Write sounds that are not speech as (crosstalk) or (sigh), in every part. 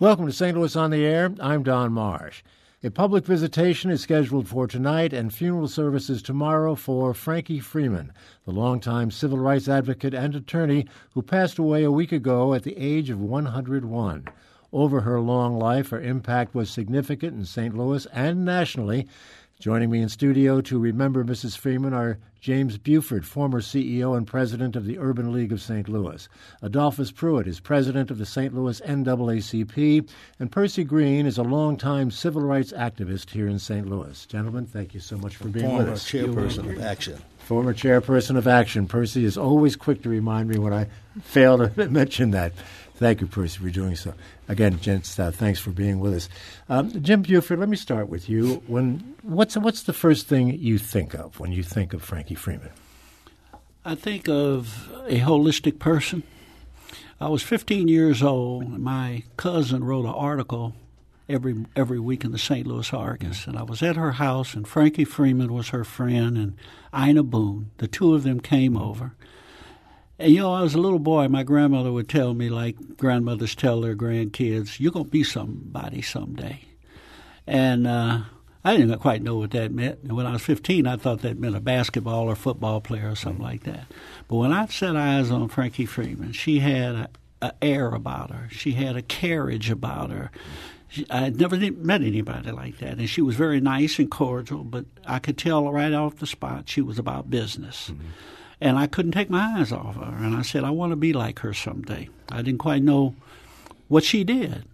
Welcome to St. Louis on the Air. I'm Don Marsh. A public visitation is scheduled for tonight and funeral services tomorrow for Frankie Freeman, the longtime civil rights advocate and attorney who passed away a week ago at the age of 101. Over her long life, her impact was significant in St. Louis and nationally. Joining me in studio to remember Mrs. Freeman are James Buford, former CEO and president of the Urban League of St. Louis. Adolphus Pruitt is president of the St. Louis NAACP. And Percy Green is a longtime civil rights activist here in St. Louis. Gentlemen, thank you so much for being former with us. Former chairperson of Action. Former chairperson of Action. Percy is always quick to remind me when I fail to (laughs) mention that. Thank you, Percy, for doing so. Again, gents, uh, thanks for being with us. Um, Jim Buford, let me start with you. When what's what's the first thing you think of when you think of Frankie Freeman? I think of a holistic person. I was 15 years old. My cousin wrote an article every every week in the St. Louis Argus, and I was at her house, and Frankie Freeman was her friend, and Ina Boon. The two of them came over, and you know, I was a little boy. My grandmother would tell me, like grandmothers tell their grandkids, "You're gonna be somebody someday." And uh, I didn't quite know what that meant. And when I was 15, I thought that meant a basketball or football player or something like that. But when I set eyes on Frankie Freeman, she had a, a air about her. She had a carriage about her. I had never met anybody like that, and she was very nice and cordial. But I could tell right off the spot she was about business. Mm-hmm and I couldn't take my eyes off her. And I said, I want to be like her someday. I didn't quite know what she did.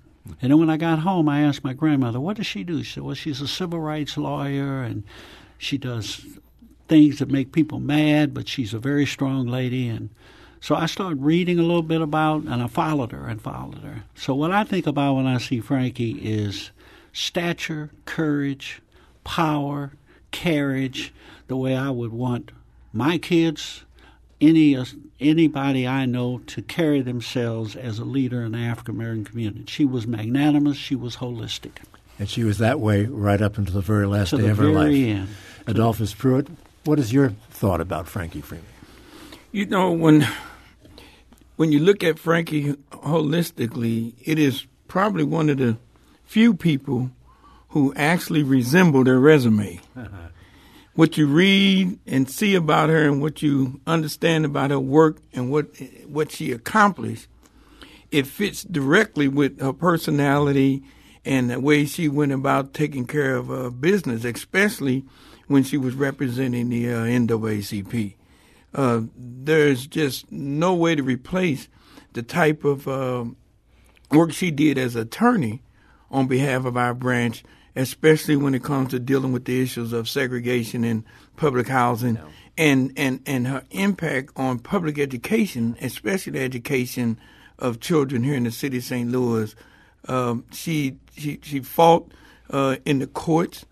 And then when I got home, I asked my grandmother, What does she do? She said, Well, she's a civil rights lawyer and she does things that make people mad, but she's a very strong lady. And so I started reading a little bit about, and I followed her and followed her. So what I think about when I see Frankie is stature, courage, power, carriage, the way I would want my kids, any anybody I know to carry themselves as a leader in the African American community. She was magnanimous. She was holistic. And she was that way right up until the very last to day of her life. End. Adolphus Pruitt, what is your thought about Frankie Freeman? You know, when when you look at Frankie holistically, it is probably one of the few people who actually resemble their resume. (laughs) what you read and see about her and what you understand about her work and what what she accomplished, it fits directly with her personality and the way she went about taking care of her business, especially when she was representing the uh, NAACP. Uh, there's just no way to replace the type of uh, work she did as attorney on behalf of our branch especially when it comes to dealing with the issues of segregation in public housing no. and, and, and her impact on public education, especially the education of children here in the city of St. Louis. Um, she, she, she fought uh, in the courts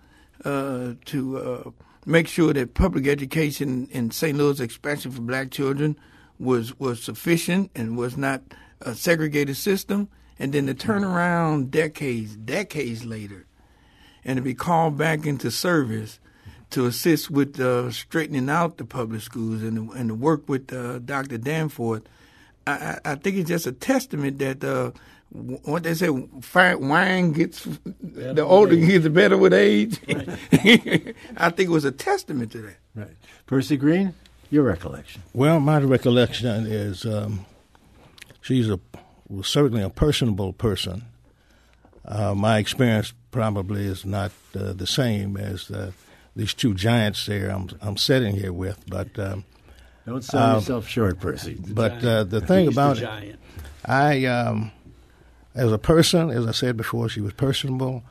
uh, to uh, make sure that public education in St. Louis, especially for black children, was, was sufficient and was not a segregated system. And then to turn around decades, decades later, and to be called back into service to assist with uh, straightening out the public schools and, and to work with uh, Dr. Danforth, I, I, think it's just a testament that uh, what they say, wine gets better the older he gets, better with age. Right. (laughs) I think it was a testament to that. Right, Percy Green, your recollection? Well, my recollection is um, she's a was certainly a personable person. Uh, my experience probably is not uh, the same as uh, these two giants there I'm, I'm sitting here with, but. Um, Don't sell yourself short, Percy. But uh, the thing He's about the it, I, um, as a person, as I said before, she was personable,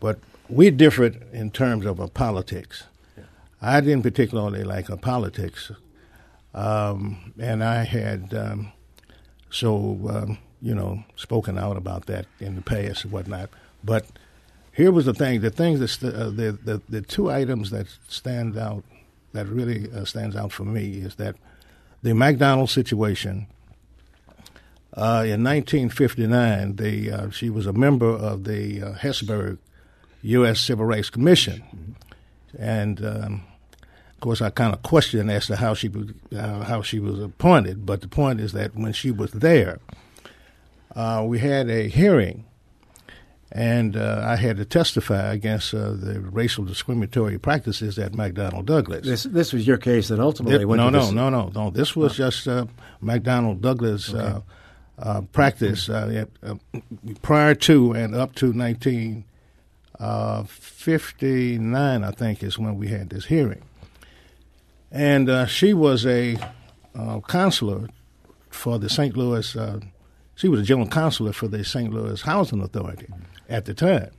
but we differed in terms of her politics. Yeah. I didn't particularly like her politics, um, and I had um, so um, you know spoken out about that in the past and whatnot. But here was the thing: the things that st- uh, the, the the two items that stand out, that really uh, stands out for me, is that the McDonald situation. Uh, in 1959, they, uh, she was a member of the uh, Hesburgh U.S. Civil Rights Commission, and um, of course, I kind of question as to how she uh, how she was appointed. But the point is that when she was there, we had a hearing and uh, I had to testify against uh, the racial discriminatory practices at McDonnell Douglas. This this was your case that ultimately It- went no, to no, this- no, no, no. This was just uh, McDonnell Douglas uh, uh, practice uh, at, uh, prior to and up to 1959, I think, is when we had this hearing. And uh, she was a uh, counselor for the St. Louis. Uh, she was a general counselor for the St. Louis Housing Authority at the time.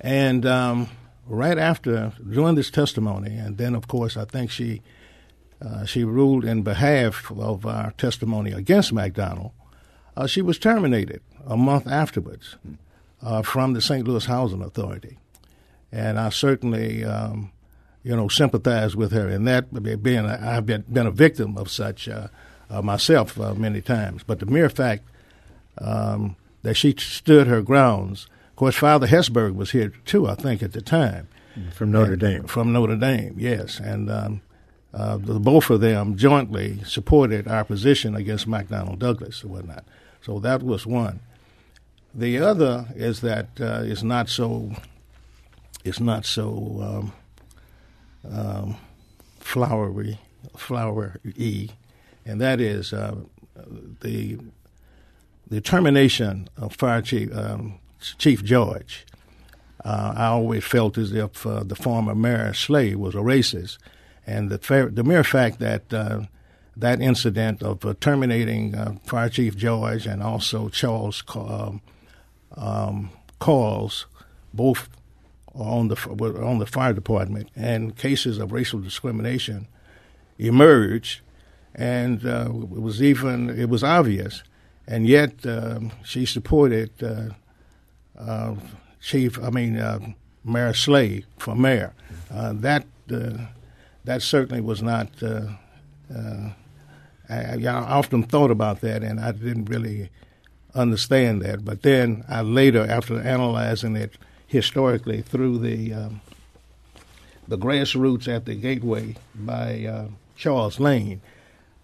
And um, right after doing this testimony, and then of course I think she uh, she ruled in behalf of our testimony against McDonald. Uh, she was terminated a month afterwards uh, from the St. Louis Housing Authority, and I certainly. Um, you know, sympathize with her in that. Being I've been, been a victim of such uh, myself uh, many times, but the mere fact um, that she stood her grounds. Of course, Father Hesburgh was here too, I think, at the time. from Notre And- Dame. From Notre Dame, yes. And um, uh, the, both of them jointly supported our position against McDonnell Douglas and whatnot. So that was one. The other is that uh, it's not so. It's not so um, um, flowery, flowery, and that is uh, the the termination of Fire Chief um, Chief George. Uh, I always felt as if uh, the former mayor Slay was a racist, and the the mere fact that uh, that incident of uh, terminating uh, Fire Chief George and also Charles um, um, Calls, both on the on the fire department, and cases of racial discrimination emerged, and uh, it was even it was obvious, and yet um, she supported uh, uh, Chief, I mean uh, Mayor Slay for mayor. That that certainly was not. I, I often thought about that, and I didn't really understand that. But then I later, after analyzing it historically through the um, the grassroots at the Gateway by Charles Lang,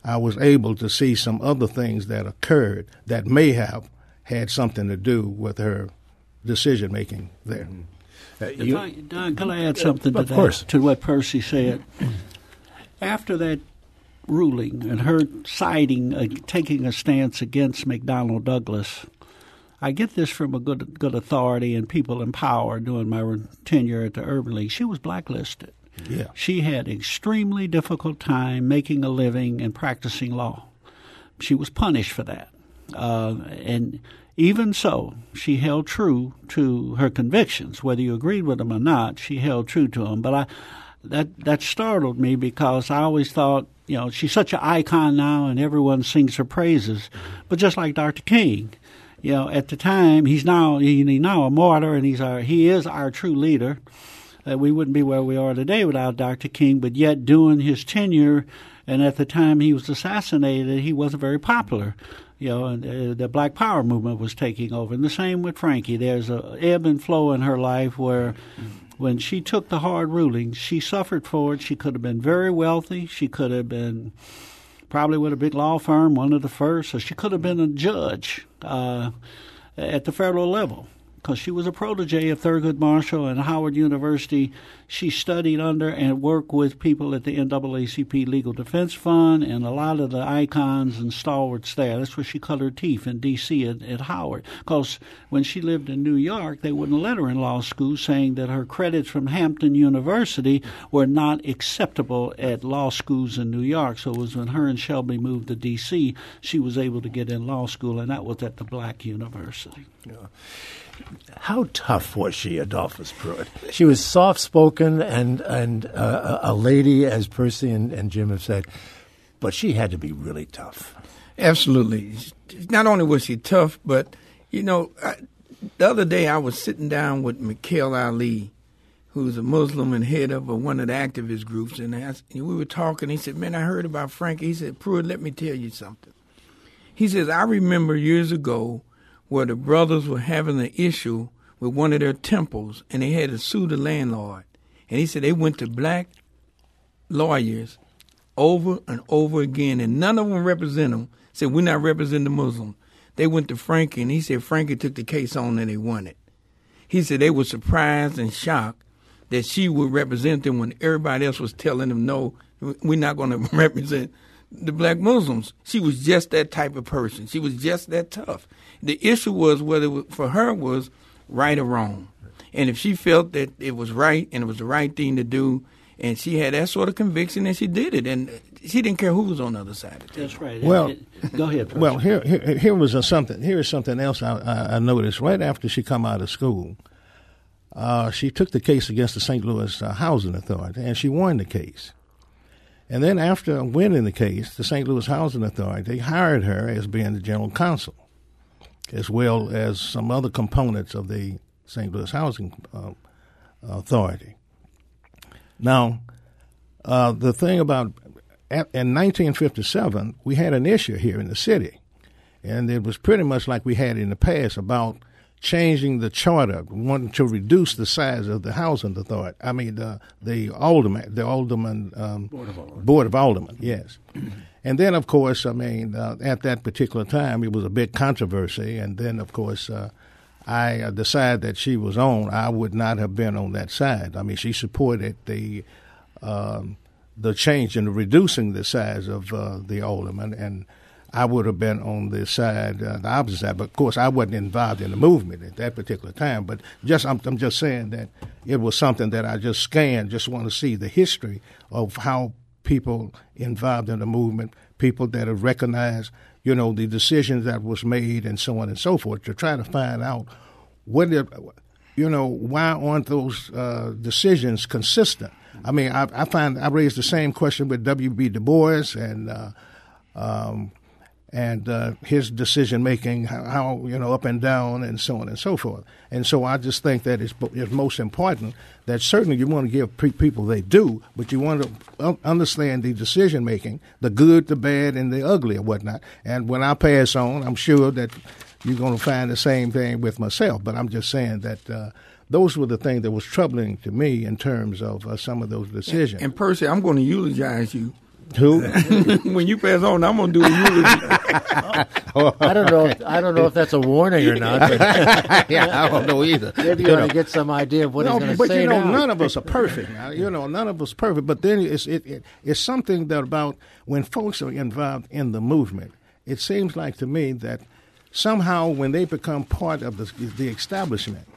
I was able to see some other things that occurred that may have had something to do with her decision making there. Uh, you- I, Don, can I add something to Of that? course. To what Percy said. After that ruling and her siding, uh, taking a stance against McDonnell Douglas, I get this from a good good authority and people in power during my tenure at the Urban League. She was blacklisted. Yeah. She had extremely difficult time making a living and practicing law. She was punished for that, uh, and even so, she held true to her convictions, whether you agreed with them or not. She held true to them. But I, that that startled me because I always thought, you know, she's such an icon now, and everyone sings her praises. But just like Dr. King, you know, at the time he's now he, he's now a martyr, and he's our he is our true leader. Uh, we wouldn't be where we are today without Dr. King, but yet during his tenure and at the time he was assassinated, he wasn't very popular. You know, and uh, the Black Power movement was taking over. And the same with Frankie. There's a ebb and flow in her life where when she took the hard rulings, she suffered for it. She could have been very wealthy. She could have been probably with a big law firm, one of the first, or she could have been a judge uh, at the federal level because she was a protege of Thurgood Marshall and Howard University. She studied under and worked with people at the NAACP Legal Defense Fund and a lot of the icons and stalwarts there. That's where she cut her teeth in D.C. at, at Howard. Because when she lived in New York, they wouldn't let her in law school, saying that her credits from Hampton University were not acceptable at law schools in New York. So it was when her and Shelby moved to D.C., she was able to get in law school, and that was at the Black University. How tough was she, Adolphus Pruitt? She was soft spoken and and uh, a lady, as Percy and, and Jim have said, but she had to be really tough. Absolutely. Not only was she tough, but you know, I, the other day I was sitting down with Mikhail Ali, who's a Muslim and head of a, one of the activist groups, and, I, and we were talking. He said, "Man, I heard about Frankie." He said, "Pruitt, let me tell you something." He says, "I remember years ago where the brothers were having an issue with one of their temples, and they had to sue the landlord. And he said they went to black lawyers over and over again, and none of them represent them. Said we're not representing the Muslim. they went to Frankie, and he said Frankie took the case on and they won it. He said they were surprised and shocked that she would represent them when everybody else was telling them, no, we're not going (laughs) to represent the black Muslims. She was just that type of person. She was just that tough. The issue was whether was, for her was right or wrong. And if she felt that it was right and it was the right thing to do, and she had that sort of conviction, and she did it, and she didn't care who was on the other side. Of That's right. Well, it, it, go ahead. Professor. Well, here, here, here was a something. Here is something else I, I, I noticed right after she come out of school. Uh, she took the case against the St. Louis uh, Housing Authority, and she won the case. And then after winning the case, the St. Louis Housing Authority hired her as being the general counsel, as well as some other components of the St. Louis Housing uh, Authority. Now, uh, the thing about in 1957, we had an issue here in the city, and it was pretty much like we had in the past about changing the charter, wanting to reduce the size of the housing authority. I mean, the the alderman, the alderman um, board, of alderman. board of alderman, yes. and then, of course, I mean, uh, at that particular time, it was a big controversy. And then, of course, uh, I uh, decided that she was on. I would not have been on that side. I mean, she supported the. Um, the change in reducing the size of uh, the alderman, and I would have been on the side, uh, the opposite side. But of course, I wasn't involved in the movement at that particular time. But just, I'm, I'm just saying that it was something that I just scanned, just want to see the history of how people involved in the movement, people that have recognized, you know, the decisions that was made, and so on and so forth, to try to find out what, you know, why aren't those uh, decisions consistent? I mean, I, I, find I raised the same question with W.B. Du Bois and. Uh, um, and uh, his decision making, how, how, you know up and down, and so on and so forth. And so I just think that it's, it's most important that certainly you want to give pre- people they do, but you want to understand the decision making, the good, the bad, and the ugly, and whatnot. And when I pass on, I'm sure that you're going to find the same thing with myself. But I'm just saying that. Uh, those were the things that was troubling to me in terms of uh, some of those decisions. And Percy, I'm going to eulogize you who? (laughs) when you pass on, I'm gonna do a eulogy. (laughs) I don't know. If, I don't know if that's a warning or not. (laughs) Yeah, I don't know either. Maybe you, you ought to get some idea of what no, he's going to but say. you know, now. none of us are perfect. You know, none of us are perfect. But then it's it, it, it's something that about when folks are involved in the movement. It seems like to me that somehow when they become part of the, the establishment,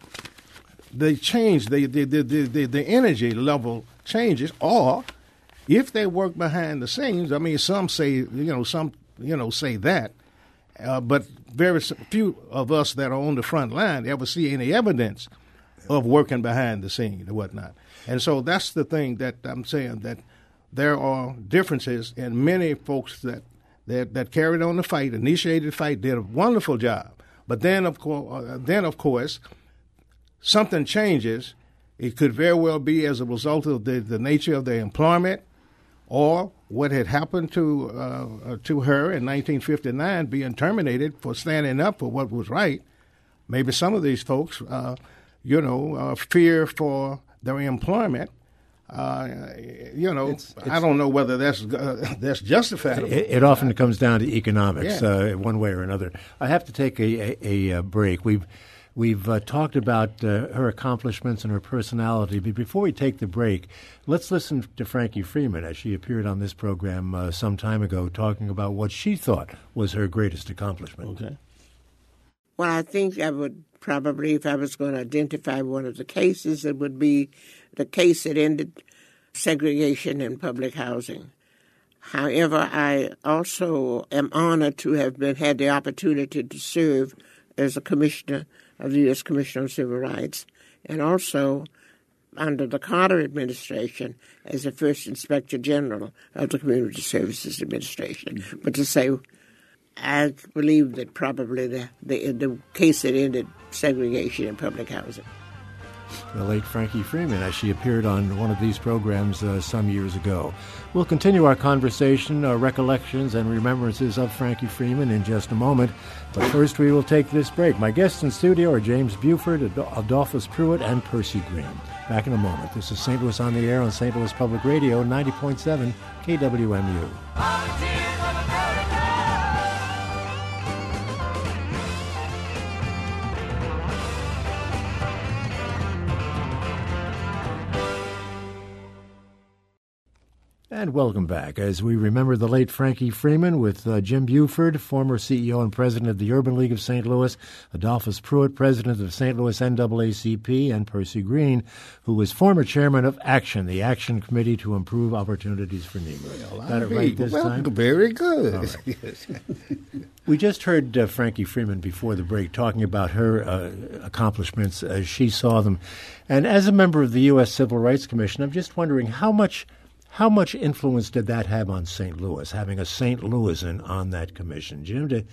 they change. the the, the, the, the energy level changes, or if they work behind the scenes, I mean, some say, you know, some, you know, say that, uh, but very few of us that are on the front line ever see any evidence of working behind the scenes and whatnot. And so that's the thing that I'm saying that there are differences in many folks that that, that carried on the fight, initiated the fight, did a wonderful job. But then, of course, uh, then of course, something changes. It could very well be as a result of the, the nature of their employment, or what had happened to uh, to her in 1959 being terminated for standing up for what was right. Maybe some of these folks, uh, you know, uh, fear for their employment. Uh, you know, it's, it's, I don't know whether that's uh, (laughs) that's justified. It, it, often comes down to economics, yeah. Uh, one way or another. I have to take a, a, a break. We've We've uh, talked about uh, her accomplishments and her personality, but before we take the break, let's listen to Frankie Freeman as she appeared on this program uh, some time ago talking about what she thought was her greatest accomplishment. Okay. Well, I think I would probably, if I was going to identify one of the cases, it would be the case that ended segregation in public housing. However, I also am honored to have been had the opportunity to serve as a commissioner of the U.S. Commission on Civil Rights, and also under the Carter administration as the first Inspector General of the Community Services Administration. But to say, I believe that probably the, the, the case that ended segregation in public housing the late Frankie Freeman, as she appeared on one of these programs uh, some years ago. We'll continue our conversation, our recollections, and remembrances of Frankie Freeman in just a moment. But first, we will take this break. My guests in studio are James Buford, Adolphus Pruitt, and Percy Green. Back in a moment. This is St. Louis on the Air on St. Louis Public Radio, 90.7 KWMU. And welcome back as we remember the late Frankie Freeman with uh, Jim Buford, former CEO and president of the Urban League of St. Louis, Adolphus Pruitt, president of St. Louis NAACP, and Percy Green, who was former chairman of ACTION, the Action Committee to Improve Opportunities for Negroes. Well, Got it right this well, time? Very good. All right. (laughs) Yes. We just heard uh, Frankie Freeman before the break talking about her uh, accomplishments as she saw them. And as a member of the U.S. Civil Rights Commission, I'm just wondering how much how much influence did that have on St. Louis, having a St. Louisan on that commission? Jim, did,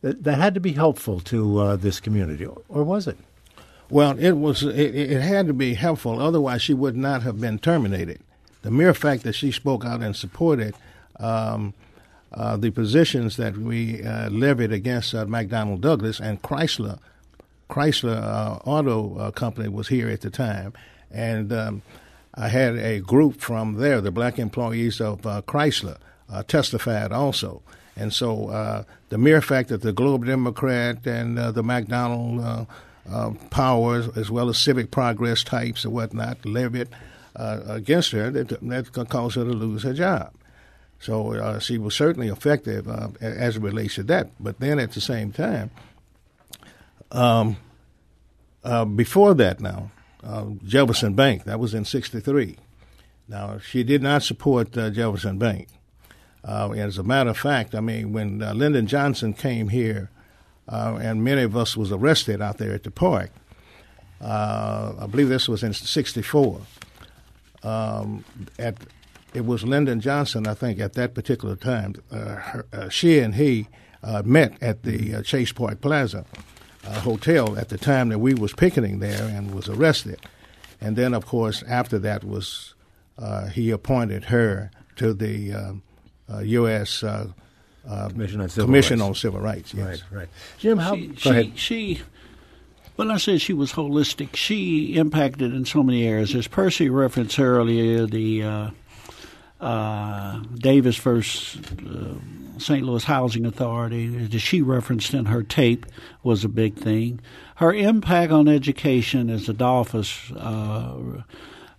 that, that had to be helpful to uh, this community, or was it? Well, it was. It, it had to be helpful. Otherwise, she would not have been terminated. The mere fact that she spoke out and supported um, uh, the positions that we uh, levied against uh, McDonnell Douglas and Chrysler, Chrysler uh, Auto uh, Company was here at the time, and um, I had a group from there, the black employees of uh, Chrysler, testified also. And so the mere fact that the Globe Democrat and the McDonald uh, powers as well as civic progress types and whatnot levied uh, against her that that caused her to lose her job. So uh, she was certainly effective uh, as it relates to that. But then at the same time, um, uh, before that now, uh, Jefferson Bank, that was in 63. Now, she did not support Jefferson Bank. as a matter of fact, I mean, when Lyndon Johnson came here uh, and many of us was arrested out there at the park. Uh, I believe this was in '64. Um, at it was Lyndon Johnson, I think, at that particular time. Uh, her, uh, she and he uh, met at the uh, Chase Park Plaza hotel at the time that we was picketing there and was arrested. And then, of course, after that was uh, he appointed her to the um, uh, U.S uh, uh, Commission on Civil Commission Rights. on Civil Rights. Yes. Right, right. Jim, how? She, go she, ahead. she, when I said she was holistic, she impacted in so many areas. As Percy referenced earlier, the uh, Davis first uh, St. Louis Housing Authority that she referenced in her tape was a big thing. Her impact on education, as Adolphus uh,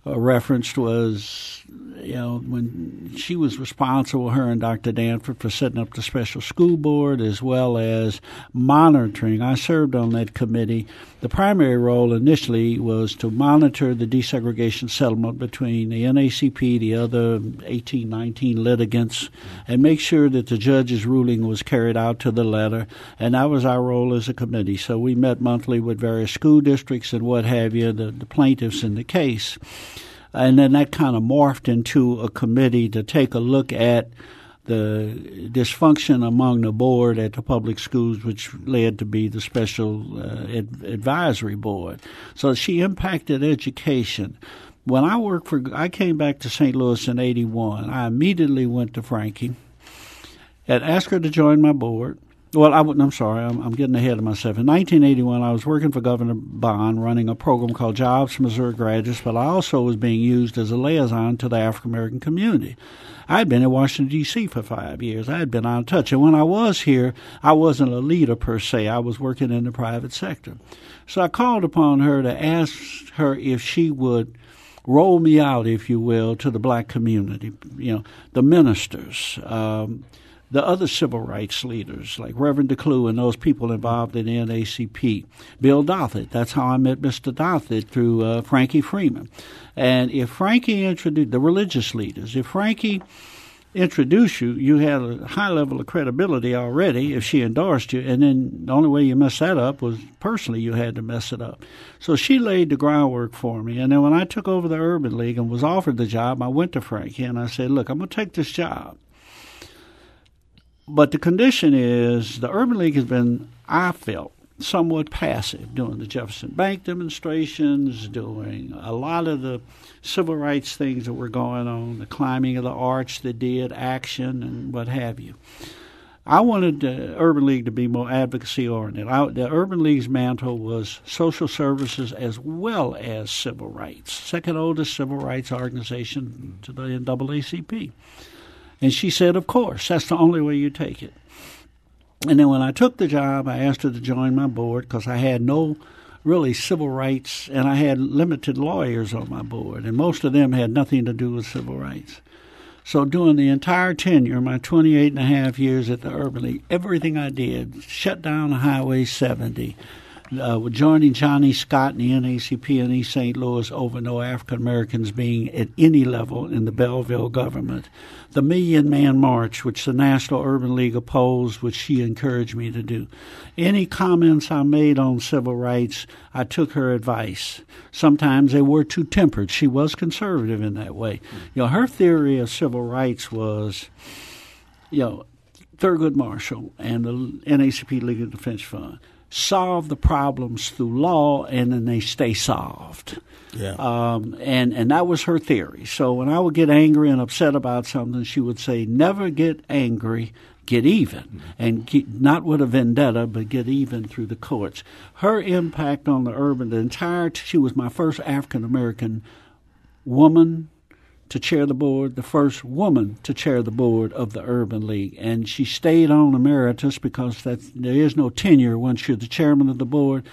Uh, referenced, was you know, when she was responsible, her and Dr. Danforth, for setting up the special school board as well as monitoring. I served on that committee. The primary role initially was to monitor the desegregation settlement between the NAACP, the other 18, 19 litigants, and make sure that the judge's ruling was carried out to the letter. And that was our role as a committee. So we met monthly with various school districts and what have you, the, the plaintiffs in the case and then that kind of morphed into a committee to take a look at the dysfunction among the board at the public schools, which led to be the special uh, ad- advisory board. So she impacted education. When I worked for, I came back to St. Louis in '81. I immediately went to Frankie and asked her to join my board. Well, I am sorry, I'm, I'm, getting ahead of myself. In 1981, I was working for Governor Bond, running a program called Jobs for Missouri Graduates, but I also was being used as a liaison to the African American community. I had been in Washington, D.C. for five years. I had been out of touch. And when I was here, I wasn't a leader per se. I was working in the private sector. So I called upon her to ask her if she would roll me out, if you will, to the black community, you know, the ministers. Um, the other civil rights leaders like Reverend DeClue and those people involved in the NAACP. Bill Dothert, that's how I met Mr. Dothert through uh, Frankie Freeman. And if Frankie introduced the religious leaders, if Frankie introduced you, you had a high level of credibility already if she endorsed you, and then the only way you messed that up was personally you had to mess it up. So she laid the groundwork for me. And then when I took over the Urban League and was offered the job, I went to Frankie and I said, Look, I'm going to take this job. But the condition is the Urban League has been, I felt, somewhat passive doing the Jefferson Bank demonstrations, doing a lot of the civil rights things that were going on, the climbing of the arch that did, action, and what have you. I wanted the Urban League to be more advocacy oriented. The Urban League's mantle was social services as well as civil rights, second oldest civil rights organization to the NAACP. And she said, Of course, that's the only way you take it. And then when I took the job, I asked her to join my board because I had no really civil rights and I had limited lawyers on my board, and most of them had nothing to do with civil rights. So during the entire tenure, my 28 and a half years at the Urban League, everything I did, shut down Highway 70, uh, joining Johnny Scott and the NAACP in East St. Louis over no African Americans being at any level in the Belleville government. The Million Man March, which the National Urban League opposed, which she encouraged me to do. Any comments I made on civil rights, I took her advice. Sometimes they were too tempered. She was conservative in that way. You know, her theory of civil rights was, you know, Thurgood Marshall and the NAACP Legal Defense Fund solve the problems through law and then they stay solved. Yeah. Um, and, and that was her theory. So when I would get angry and upset about something, she would say, never get angry, get even. And get, not with a vendetta, but get even through the courts. Her impact on the urban, the entire, she was my first African American woman to chair the board, the first woman to chair the board of the Urban League. And she stayed on emeritus because that, there is no tenure once you're the chairman of the board.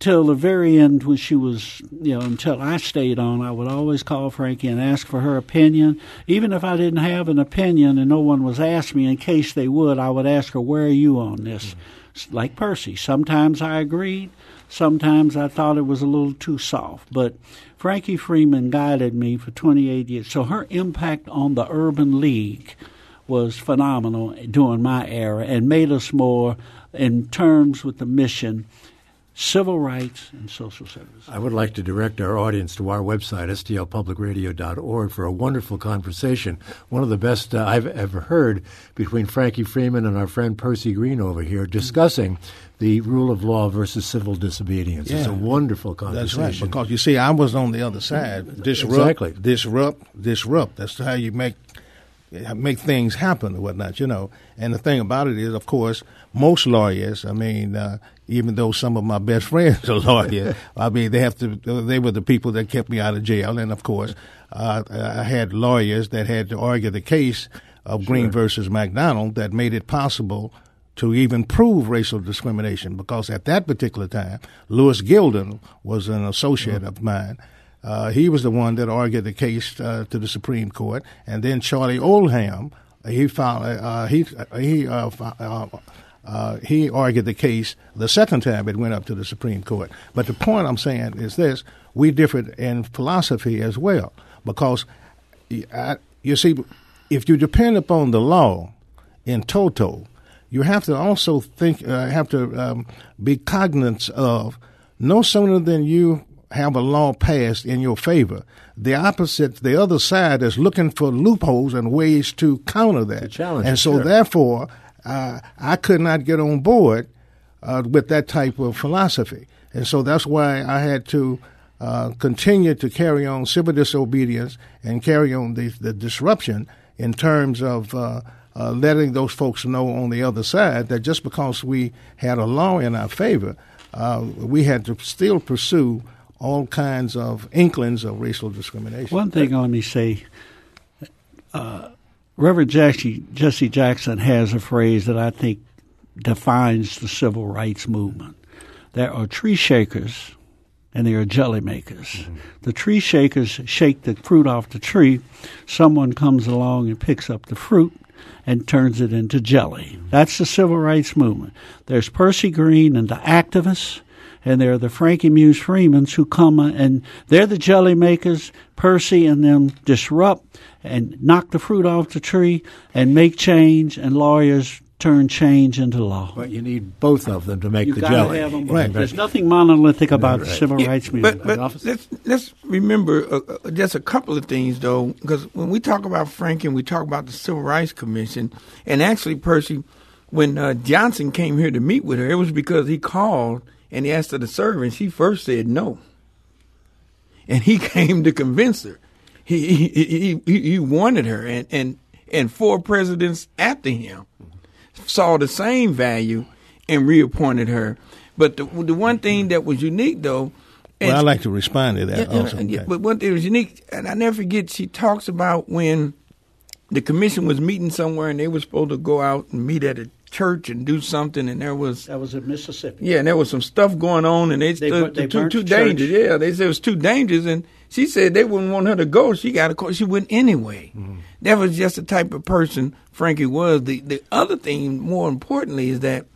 Till the very end, when she was, you know, until I stayed on, I would always call Frankie and ask for her opinion. Even if I didn't have an opinion and no one was asking me, in case they would, I would ask her, Where are you on this? Mm-hmm. Like Percy. Sometimes I agreed, sometimes I thought it was a little too soft. But Frankie Freeman guided me for 28 years. So her impact on the Urban League was phenomenal during my era and made us more in terms with the mission civil rights and social services. I would like to direct our audience to our website, stlpublicradio.org, for a wonderful conversation. One of the best uh, I've ever heard between Frankie Freeman and our friend Percy Green over here discussing the rule of law versus civil disobedience. Yeah. It's a wonderful conversation. That's right, because you see, I was on the other side. Disrupt, exactly. disrupt, disrupt. That's how you make make things happen and whatnot, you know. And the thing about it is, of course, most lawyers, I mean, uh, even though some of my best (laughs) friends are lawyers, I mean, they have to, they were the people that kept me out of jail. And of course, uh, I had lawyers that had to argue the case of Green versus McDonald that made it possible to even prove racial discrimination because at that particular time, Louis Gilden was an associate mm-hmm. of mine. Uh, he was the one that argued the case uh, to the Supreme Court, and then Charlie Oldham, he filed, uh, he he uh, he argued the case the second time it went up to the Supreme Court. But the point I'm saying is this: we differed in philosophy as well, because you see, if you depend upon the law in toto, you have to also think, uh, have to um, be cognizant of no sooner than you have a law passed in your favor, the opposite, the other side is looking for loopholes and ways to counter that. Challenge, and so, sure. therefore, uh, I could not get on board uh, with that type of philosophy. And so that's why I had to uh, continue to carry on civil disobedience and carry on the, the disruption in terms of uh, uh, letting those folks know on the other side that just because we had a law in our favor, uh, we had to still pursue all kinds of inklings of racial discrimination. One thing let me say, uh, Reverend Jesse, Jesse Jackson has a phrase that I think defines the civil rights movement. There are tree shakers and there are jelly makers. Mm-hmm. The tree shakers shake the fruit off the tree. Someone comes along and picks up the fruit and turns it into jelly. That's the civil rights movement. There's Percy Green and the activists, and they're the Frankie Muse Freemans who come and they're the jelly makers. Percy and them disrupt and knock the fruit off the tree and make change, and lawyers turn change into law. But you need both of them to make you the jelly. Have them right. There's nothing monolithic about right. the civil yeah, rights movement. But, but let's, let's remember uh, uh, just a couple of things, though, because when we talk about Frank and we talk about the Civil Rights Commission, and actually, Percy, when uh, Johnson came here to meet with her, it was because he called and he asked her to serve, and she first said no. And he (laughs) came to convince her. He he he, he wanted her, and, and and four presidents after him saw the same value and reappointed her. But the the one thing that was unique though. Well, I like to respond to that yeah, also. Yeah, okay. But one thing was unique, and I never forget. She talks about when the commission was meeting somewhere, and they were supposed to go out and meet at a church and do something, and there was That was in Mississippi. yeah, and there was some stuff going on, and they, They stood they too burnt too the church. dangerous. Yeah, they said it was too dangerous, and she said they wouldn't want her to go. She got a call. She went anyway. Mm-hmm. That was just the type of person Frankie was. The the other thing, more importantly, is that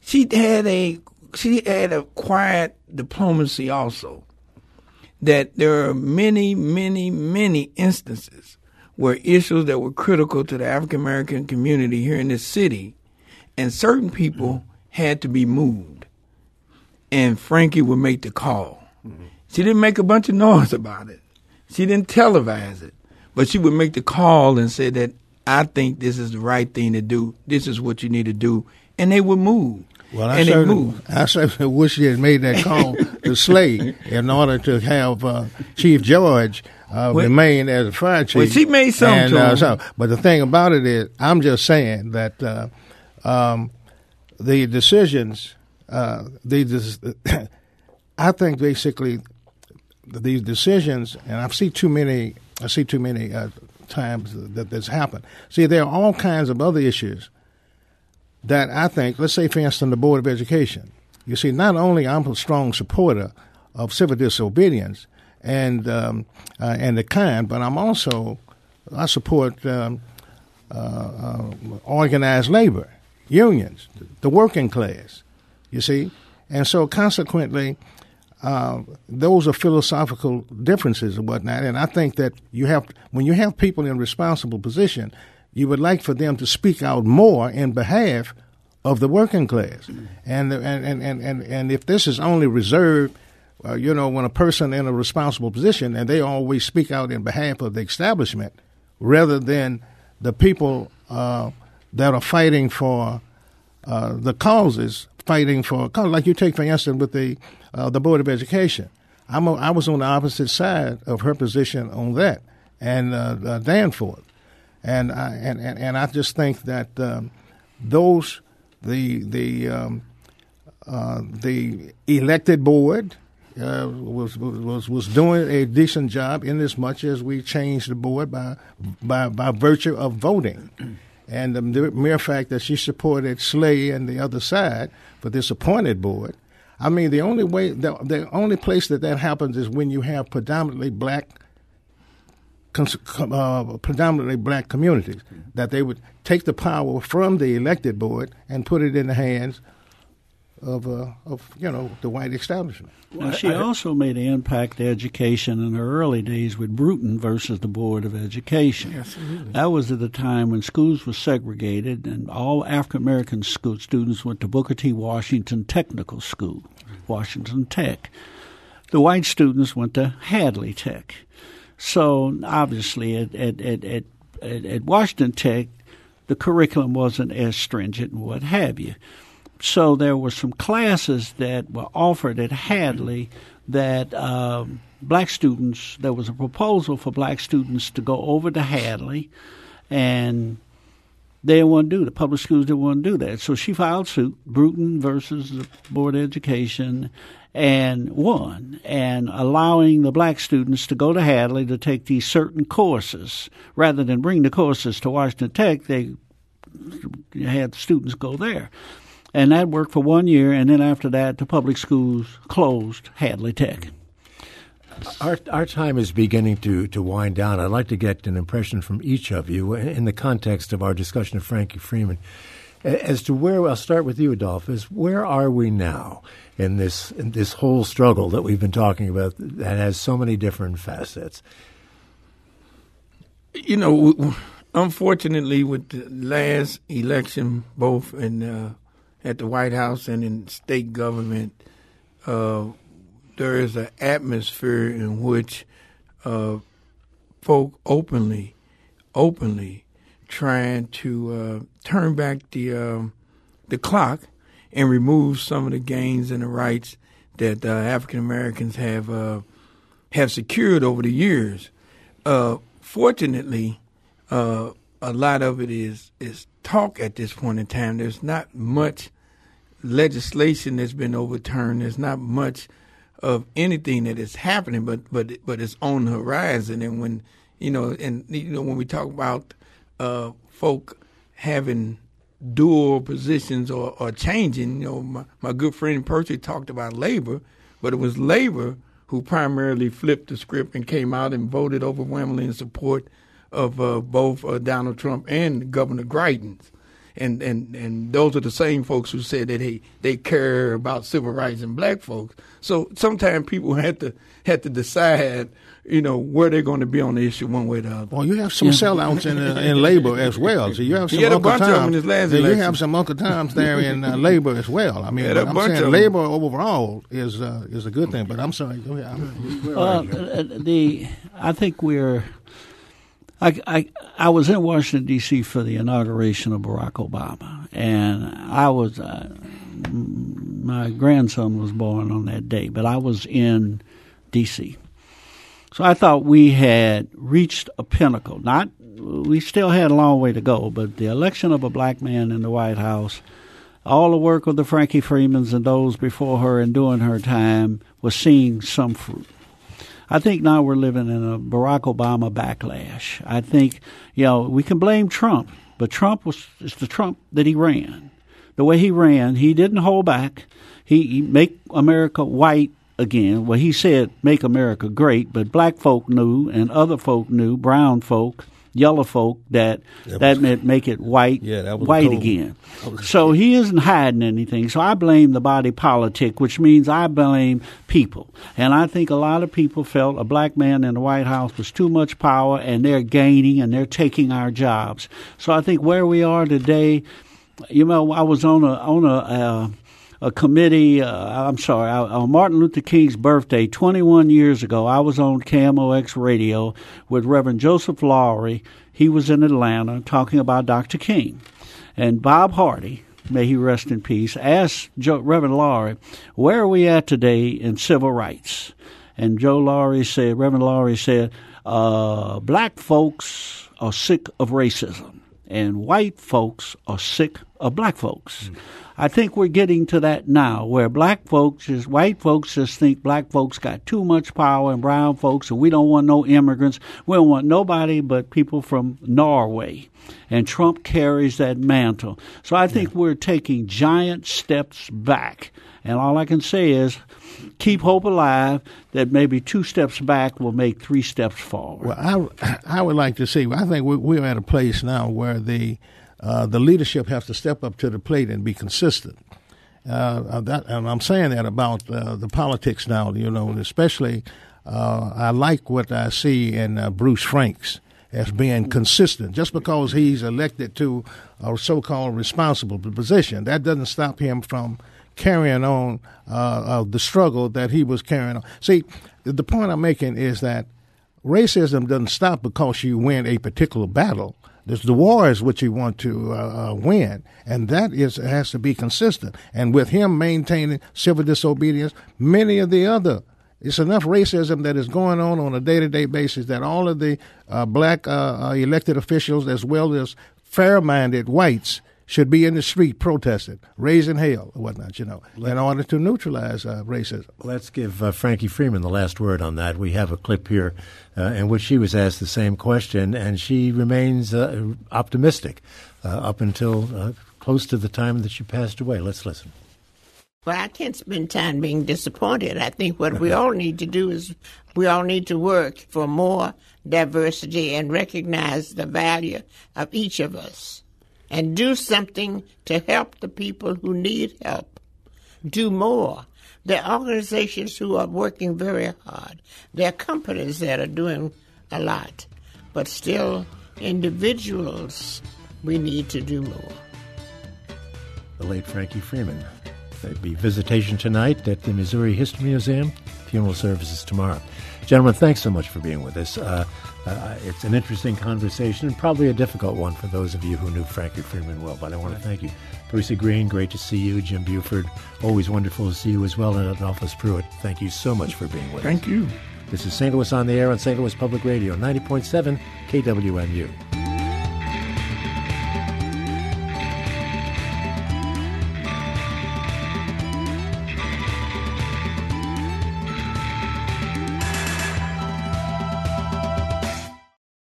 she had a she had a quiet diplomacy also. That there are many, many, many instances where issues that were critical to the African American community here in this city, and certain people had to be moved, and Frankie would make the call. She didn't make a bunch of noise (laughs) about it. She didn't televise it, but she would make the call and say that I think this is the right thing to do. This is what you need to do, and they would move. Well, I and certainly, moved. I certainly (laughs) wish she had made that call to Slay in order to have uh, Chief George uh, Well- remain as a fire chief. Well, she made some And, uh, so, but the thing about it is, I'm just saying that uh, um, the decisions, uh, the, (coughs) I think basically these decisions, and I see too many. I see too many uh, times that this happened. See, there are all kinds of other issues that I think, let's say, for instance, the Board of Education. You see, not only I'm a strong supporter of civil disobedience and um, uh, and the kind, but I'm also I support um, uh, uh, organized labor, unions, the working class. You see, and so consequently, uh, those are philosophical differences and whatnot. And I think that you have when you have people in responsible position, you would like for them to speak out more in behalf of the working class. And and and and and, if this is only reserved. Uh, you know, when a person in a responsible position and they always speak out in behalf of the establishment rather than the people uh, that are fighting for uh, the causes, fighting for. Like you take, for instance, with the uh, the Board of Education. I'm a, I was on the opposite side of her position on that, and uh, uh, Danforth, and I and, and, and I just think that um, those the the um, uh, the elected board uh, was, was was doing a decent job in as much as we changed the board by by by virtue of voting. And the mere fact that she supported Slay and the other side for this appointed board, I mean, the only way, the, the only place that that happens is when you have predominantly black, uh, predominantly black communities, that they would take the power from the elected board and put it in the hands of, uh, of you know, the white establishment. Now, she also made an impact to education in her early days with Bruton versus the Board of Education. Absolutely. That was at the time when schools were segregated, and all African American school students went to Booker T. Washington Technical School, Washington Tech. The white students went to Hadley Tech. So obviously, at at at at, at, at Washington Tech, the curriculum wasn't as stringent and what have you. So there were some classes that were offered at Hadley that um, black students. There was a proposal for black students to go over to Hadley, and they didn't want to do. The public schools didn't want to do that. So she filed suit, Bruton versus the Board of Education, and won, and allowing the black students to go to Hadley to take these certain courses. Rather than bring the courses to Washington Tech, they had students go there. And that worked for one year, and then after that, the public schools closed Hadley Tech. Our, our time is beginning to, to wind down. I'd like to get an impression from each of you in the context of our discussion of Frankie Freeman as to where I'll start with you, Adolphus. Where are we now in this in this whole struggle that we've been talking about that has so many different facets? You know, unfortunately, with the last election, both in uh, at the White House and in state government, uh, there is an atmosphere in which uh, folk openly, openly trying to uh, turn back the um the clock and remove some of the gains and the rights that uh, African Americans have uh, have secured over the years. Uh, fortunately, a lot of it is is talk at this point in time. There's not much legislation that's been overturned. There's not much of anything that is happening, but but but it's on the horizon. And when you know, and you know, when we talk about uh, folk having dual positions or, are changing. You know, my, my good friend Percy talked about labor, but it was labor who primarily flipped the script and came out and voted overwhelmingly in support of uh, both uh, Donald Trump and Governor Greitens. And, and and those are the same folks who said that hey they care about civil rights and black folks. So sometimes people (laughs) had to had to decide you know where they're going to be on the issue one way or the other. Well, you have some yeah. sellouts in uh, in labor as well. So you have some he had Uncle a bunch Tom, of them in his last You have some Uncle Toms there in uh, (laughs) labor as well. I mean, Yeah, a I'm bunch saying of labor overall is uh, is a good thing. But I'm sorry, go ahead. Uh, the I think we're. I, I I was in Washington D.C. for the inauguration of Barack Obama, and I was uh, my grandson was born on that day, but I was in D.C. So I thought we had reached a pinnacle. Not we still had a long way to go, but the election of a black man in the White House, all the work of the Frankie Freemans and those before her and during her time was seeing some fruit. I think now we're living in a Barack Obama backlash. I think, you know, we can blame Trump, but Trump was it's the Trump that he ran. The way he ran, he didn't hold back. He, he make America white again. Well, he said make America great, but black folk knew and other folk knew, brown folk, yellow folk that that, that meant make it white, Yeah, that was white again. So he isn't hiding anything. So I blame the body politic, which means I blame people. And I think a lot of people felt a black man in the White House was too much power, and they're gaining and they're taking our jobs. So I think where we are today, you know, I was on a on a. Uh, a committee. Uh, I'm sorry, on Martin Luther King's birthday, 21 years ago, I was on KMOX radio with Reverend Joseph Lowery. He was in Atlanta talking about Dr. King, and Bob Hardy. May he rest in peace. Asked Joe, Reverend Lowery, "Where are we at today in civil rights?" And Joe Lowery said, Reverend Lowery said, uh, "Black folks are sick of racism, and white folks are sick of black folks." Mm. I think we're getting to that now, where black folks, just white folks, just think black folks got too much power, and brown folks, and we don't want no immigrants. We don't want nobody but people from Norway. And Trump carries that mantle. So I think yeah. we're taking giant steps back. And all I can say is, keep hope alive that maybe two steps back will make three steps forward. Well, I, I would like to see. I think we're, we're at a place now where the uh, the leadership has to step up to the plate and be consistent. Uh, that, and I'm saying that about uh, the politics now, you know, especially uh, I like what I see in uh, Bruce Franks as being consistent. Just because he's elected to a so-called responsible position, that doesn't stop him from carrying on uh, the struggle that he was carrying on. See, the point I'm making is that racism doesn't stop because you win a particular battle. There's the war is what you want to uh, uh, win, and that is has to be consistent. And with him maintaining civil disobedience, many of the other it's enough racism that is going on on a day to day basis that all of the uh, black uh, elected officials, as well as fair minded whites, should be in the street protesting, raising hell or whatnot, you know, in order to neutralize uh, racism. Let's give uh, Frankie Freeman the last word on that. We have a clip here uh, in which she was asked the same question, and she remains uh, optimistic uh, up until uh, close to the time that she passed away. Let's listen. Well, I can't spend time being disappointed. I think what we (laughs) all need to do is we all need to work for more diversity and recognize the value of each of us and do something to help the people who need help. Do more. There are organizations who are working very hard. There are companies that are doing a lot. But still, individuals, we need to do more. The late Frankie Freeman. There'll be visitation tonight at the Missouri History Museum, funeral services tomorrow. Gentlemen, thanks so much for being with us. Uh, uh, it's an interesting conversation and probably a difficult one for those of you who knew Frankie Freeman well, but I want to thank you. Percy Green, great to see you. Jim Buford, always wonderful to see you as well. And Adolphus Pruitt, thank you so much for being with thank us. Thank you. This is St. Louis on the Air on St. Louis Public Radio, 90.7 KWMU.